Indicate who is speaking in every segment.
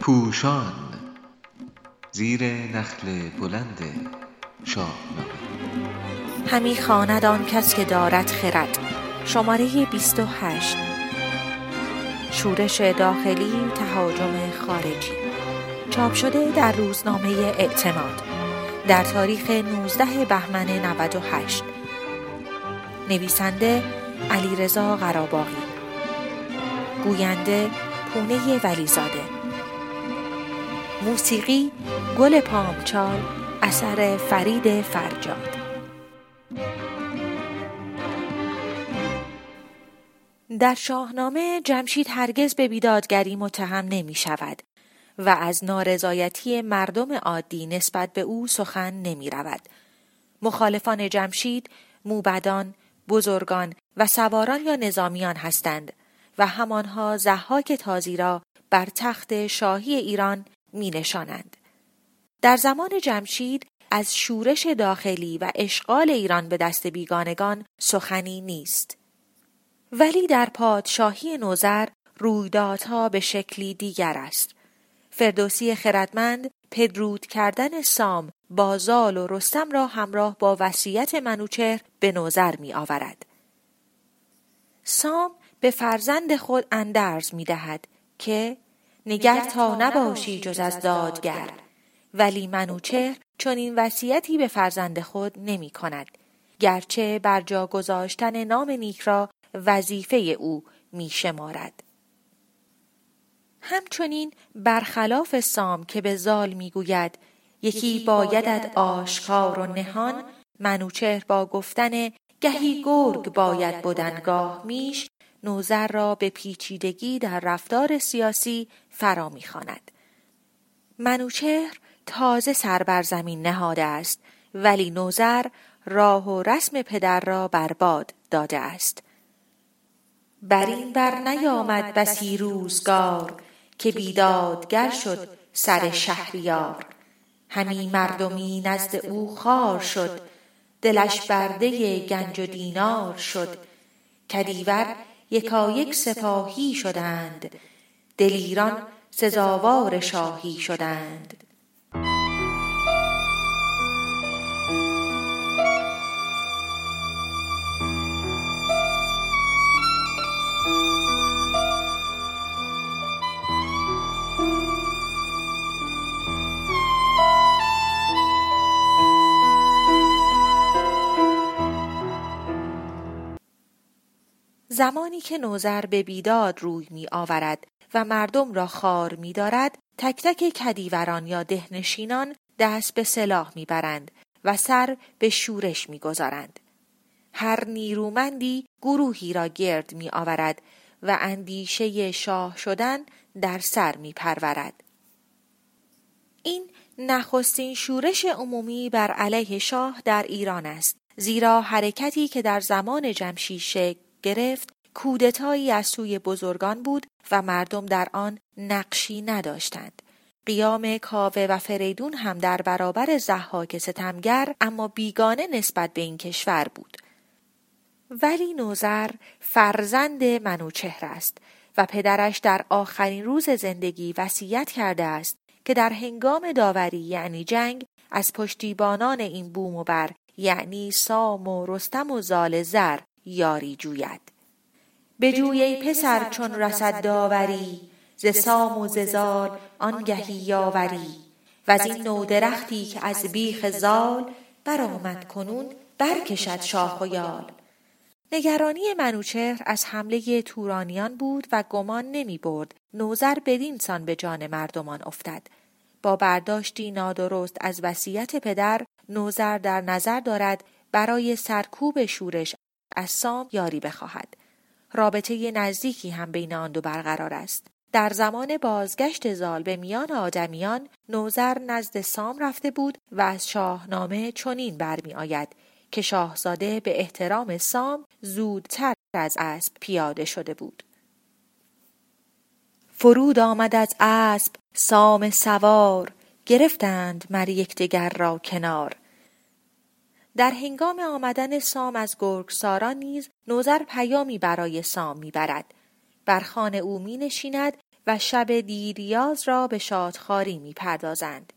Speaker 1: پوشان زیر نخل بلند شاهنامه
Speaker 2: همی خواند آن کس که دارد خرد. شماره 28 شورش داخلی تهاجم خارجی. چاپ شده در روزنامه اعتماد. در تاریخ 19 بهمن 98 نویسنده علیرضا قراباغی. گوینده پونه ولیزاده موسیقی گل پامچال اثر فرید فرجاد در شاهنامه جمشید هرگز به بیدادگری متهم نمی شود و از نارضایتی مردم عادی نسبت به او سخن نمی رود. مخالفان جمشید موبدان، بزرگان و سواران یا نظامیان هستند و همانها زحاک تازی را بر تخت شاهی ایران می نشانند. در زمان جمشید از شورش داخلی و اشغال ایران به دست بیگانگان سخنی نیست. ولی در پادشاهی نوزر رویدادها به شکلی دیگر است. فردوسی خردمند پدرود کردن سام بازال و رستم را همراه با وصیت منوچهر به نوزر می آورد. سام به فرزند خود اندرز می دهد که نگر تا نباشی جز از دادگر. ولی منوچهر چون این وصیتی به فرزند خود نمی کند گرچه بر جا گذاشتن نام نیک را وظیفه او می شمارد. همچنین برخلاف سام که به زال می‌گوید یکی بایدد آشکار و نهان. منوچهر با گفتن گهی گرگ باید بودنگاه میش نوزر را به پیچیدگی در رفتار سیاسی فرا می‌خواند. منوچهر تازه سر بر زمین نهاده است ولی نوزر راه و رسم پدر را برباد داده است. بر این بر نیامد بسی روزگار که بیدادگر شد سر شهریار. همی مردمی نزد او خار شد دلش برده گنج و دینار شد. کدیور یکایک سپاهی شدند. دلیران سزاوار شاهی شدند. زمانی که نوزر به بیداد روی می آورد و مردم را خار می دارد تک تک کدیوران یا دهنشینان دست به سلاح می برند و سر به شورش می گذارند. هر نیرومندی گروهی را گرد می آورد و اندیشه شاه شدن در سر می پرورد. این نخستین شورش عمومی بر علیه شاه در ایران است زیرا حرکتی که در زمان جمشید گرفت کودتایی از سوی بزرگان بود و مردم در آن نقشی نداشتند. قیام کاوه و فریدون هم در برابر زحاک ستمگر اما بیگانه نسبت به این کشور بود. ولی نوزر فرزند منوچهر است و پدرش در آخرین روز زندگی وصیت کرده است که در هنگام داوری یعنی جنگ از پشتیبانان این بوم و بر یعنی سام و رستم و زال زر یاری جوید. به جوی پسر چون رسد داوری ز سام و ز آنگهی یاوری. و از این نو درختی که از بیخ زال برآمد کنون برکشد شاخ و یال. نگرانی منوچهر از حمله تورانیان بود و گمان نمی برد. نوزر بدین سان به جان مردمان افتد. با برداشتی نادرست از وصیت پدر نوزر در نظر دارد برای سرکوب شورش از سام یاری بخواهد. رابطه نزدیکی هم بین آن دو برقرار است. در زمان بازگشت زال به میان آدمیان نوزر نزد سام رفته بود و از شاهنامه چنین برمی آید که شاهزاده به احترام سام زودتر از اسب پیاده شده بود. فرود آمد از اسب سام سوار گرفتند مر یکدیگر را کنار. در هنگام آمدن سام از گرگساران نیز نوزر پیامی برای سام می‌برد بر خانه او می نشیند و شب دیریاز را به شادخاری می پردازند.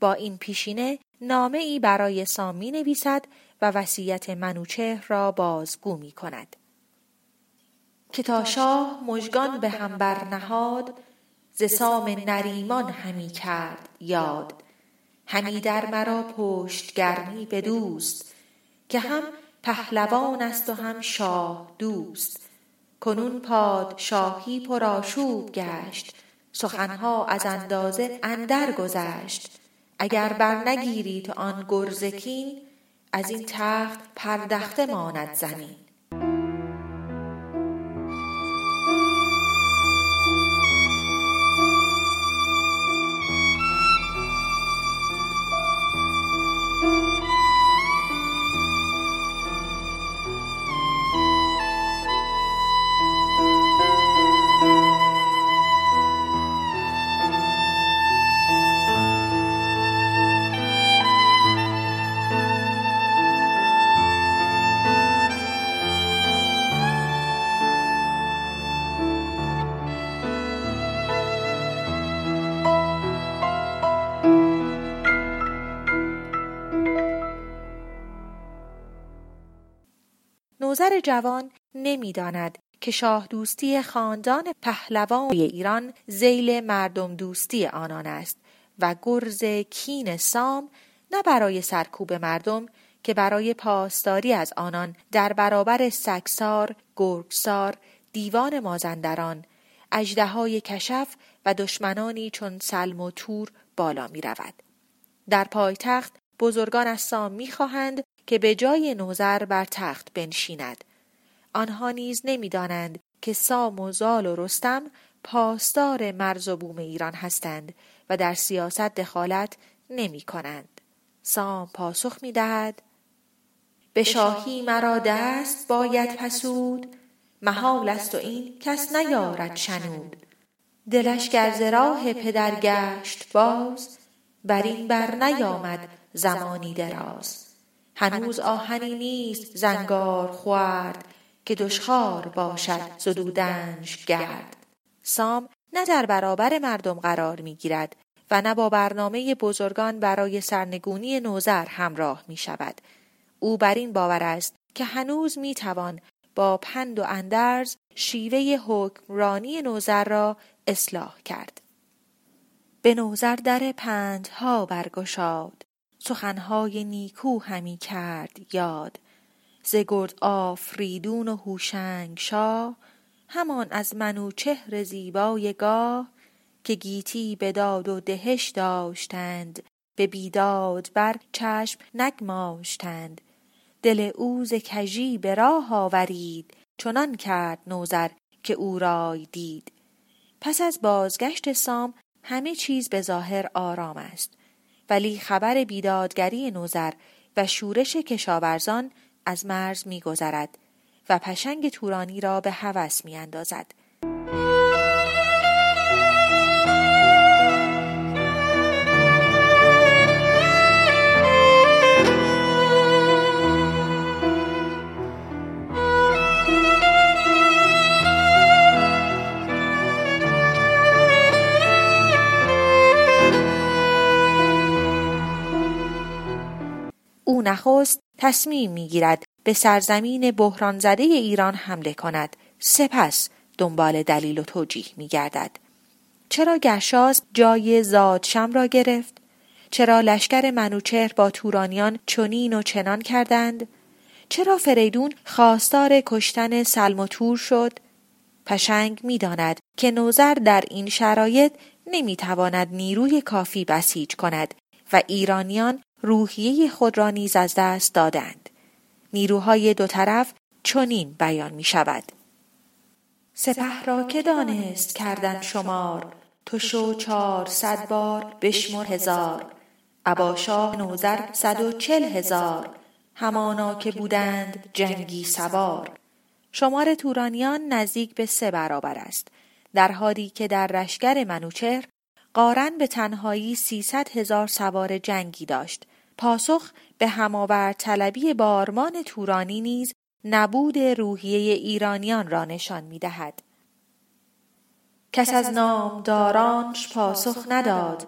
Speaker 2: با این پیشینه نامه ای برای سام می نویسد و وصیت منوچهر را بازگو می کند. که تا شاه مژگان به هم برنهاد ز سام نریمان همی کرد یاد همی در مرا پشت گرمی به دوست که هم پهلوان است و هم شاه دوست. کنون پادشاهی پرآشوب گشت سخنها از اندازه اندر گذشت. اگر برنگیری تو آن گرزکین از این تخت پردخته ماند زمین. جوان نمی‌داند که شاه دوستی خاندان پهلوان ایران زیل مردم دوستی آنان است و گرز کین سام نه برای سرکوب مردم که برای پاسداری از آنان در برابر سکسار، گرگسار، دیوان مازندران، اجدهای کشف و دشمنانی چون سلم و تور بالا می رود. در پایتخت بزرگان از سام می خواهند که به جای نوزر بر تخت بنشیند آنها نیز نمی‌دانند که سام و زال و رستم پاسدار مرز و بوم ایران هستند و در سیاست دخالت نمی کنند. سام پاسخ می دهد به شاهی مرا دست باید پسود محال است و این کس نیارد شنود. دلش گر راه پدر گشت باز بر این بر نیامد زمانی دراز. هنوز آهنی نیست زنگار خورد. که دشخار باشد زدودنش گرد سام نه در برابر مردم قرار می گیرد و نه با برنامه بزرگان برای سرنگونی نوزر همراه می شود. او بر این باور است که هنوز می توان با پند و اندرز شیوه حکمرانی نوزر را اصلاح کرد. به نوزر در پندها برگشاد سخنهای نیکو همی کرد یاد ز گرد آفریدون و هوشنگ شاه همان از منوچهر زیبای گاه که گیتی به داد و دهش داشتند به بیداد بر چشم نگماشتند. دل او ز کژی به راه آورید چنان کرد نوذر که او رای دید. پس از بازگشت سام همه چیز به ظاهر آرام است. ولی خبر بیدادگری نوزر و شورش کشاورزان از مرز میگذرد و پشنگ تورانی را به هوس میاندازد. او نخست تصمیم می‌گیرد به سرزمین بحران زده ایران حمله کند. سپس دنبال دلیل و توجیه میگردد. چرا گرشاس جای زادشم را گرفت؟ چرا لشکر منوچهر با تورانیان چنین و چنان کردند؟ چرا فریدون خواستار کشتن سلم و تور شد؟ پشنگ می‌داند که نوزر در این شرایط نمی‌تواند نیروی کافی بسیج کند و ایرانیان روحیه خود را نیز از دست دادند. نیروهای دو طرف چنین بیان می شود. سپه را که دانست کردن شمار تو شو چار صد بار بشمر هزار ابا نوزر صد و چل هزار همانا که بودند جنگی سوار شمار تورانیان نزدیک به سه برابر است در حالی که در رشگر منوچهر قارن به تنهایی سیصد هزار سوار جنگی داشت. پاسخ به هماور طلبی بارمان تورانی نیز نبود روحیه ایرانیان را نشان می دهد. کس از نامدارانش پاسخ نداد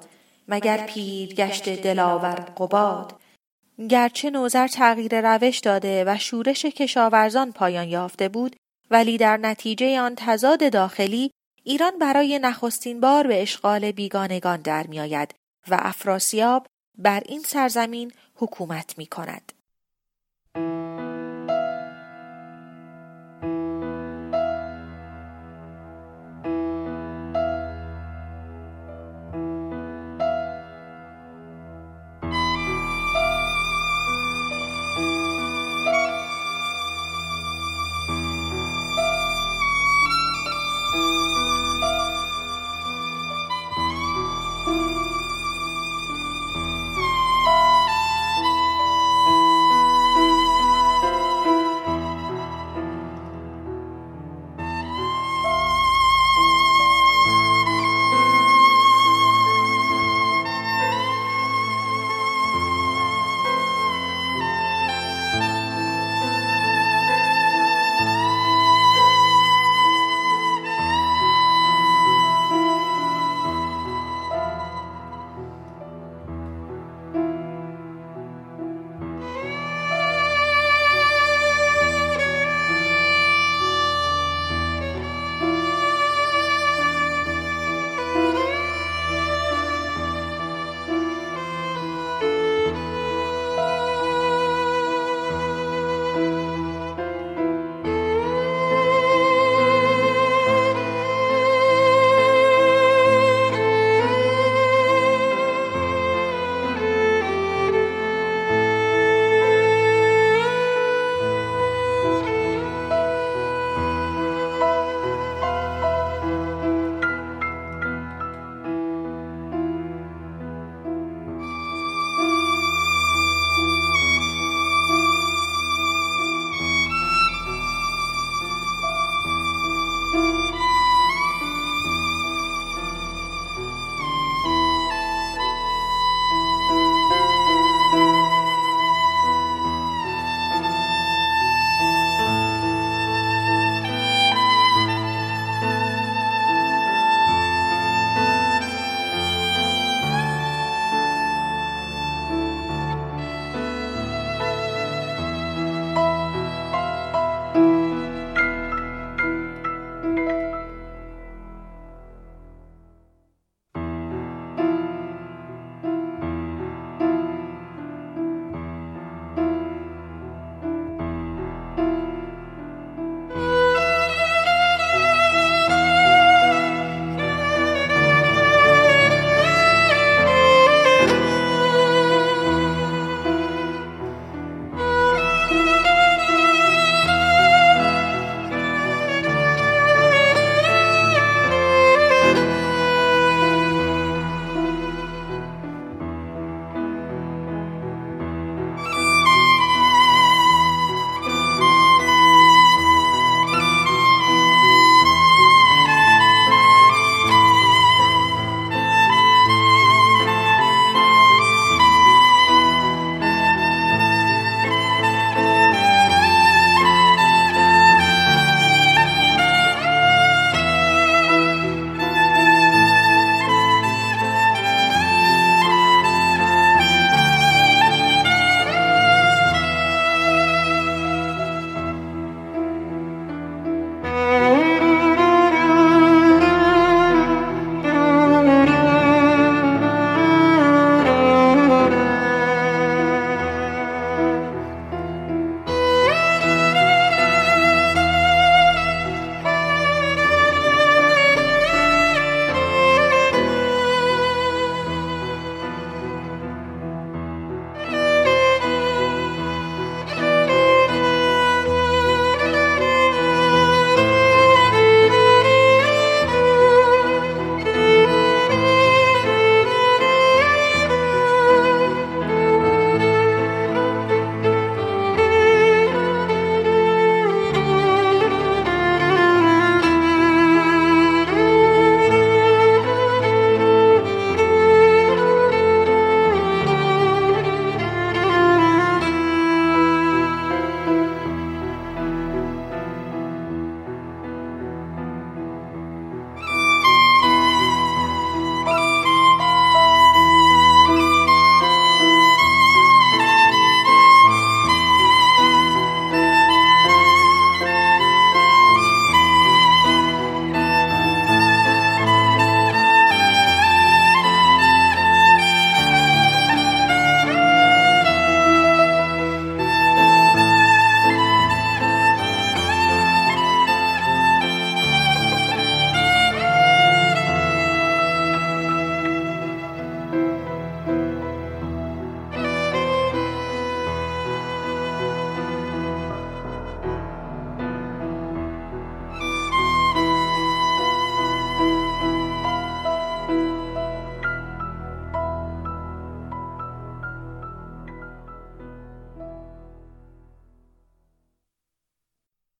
Speaker 2: مگر پیر گشت دلاور قباد گرچه نوزر تغییر روش داده و شورش کشاورزان پایان یافته بود ولی در نتیجه آن تضاد داخلی ایران برای نخستین بار به اشغال بیگانگان در میآید و افراسیاب بر این سرزمین حکومت می کند.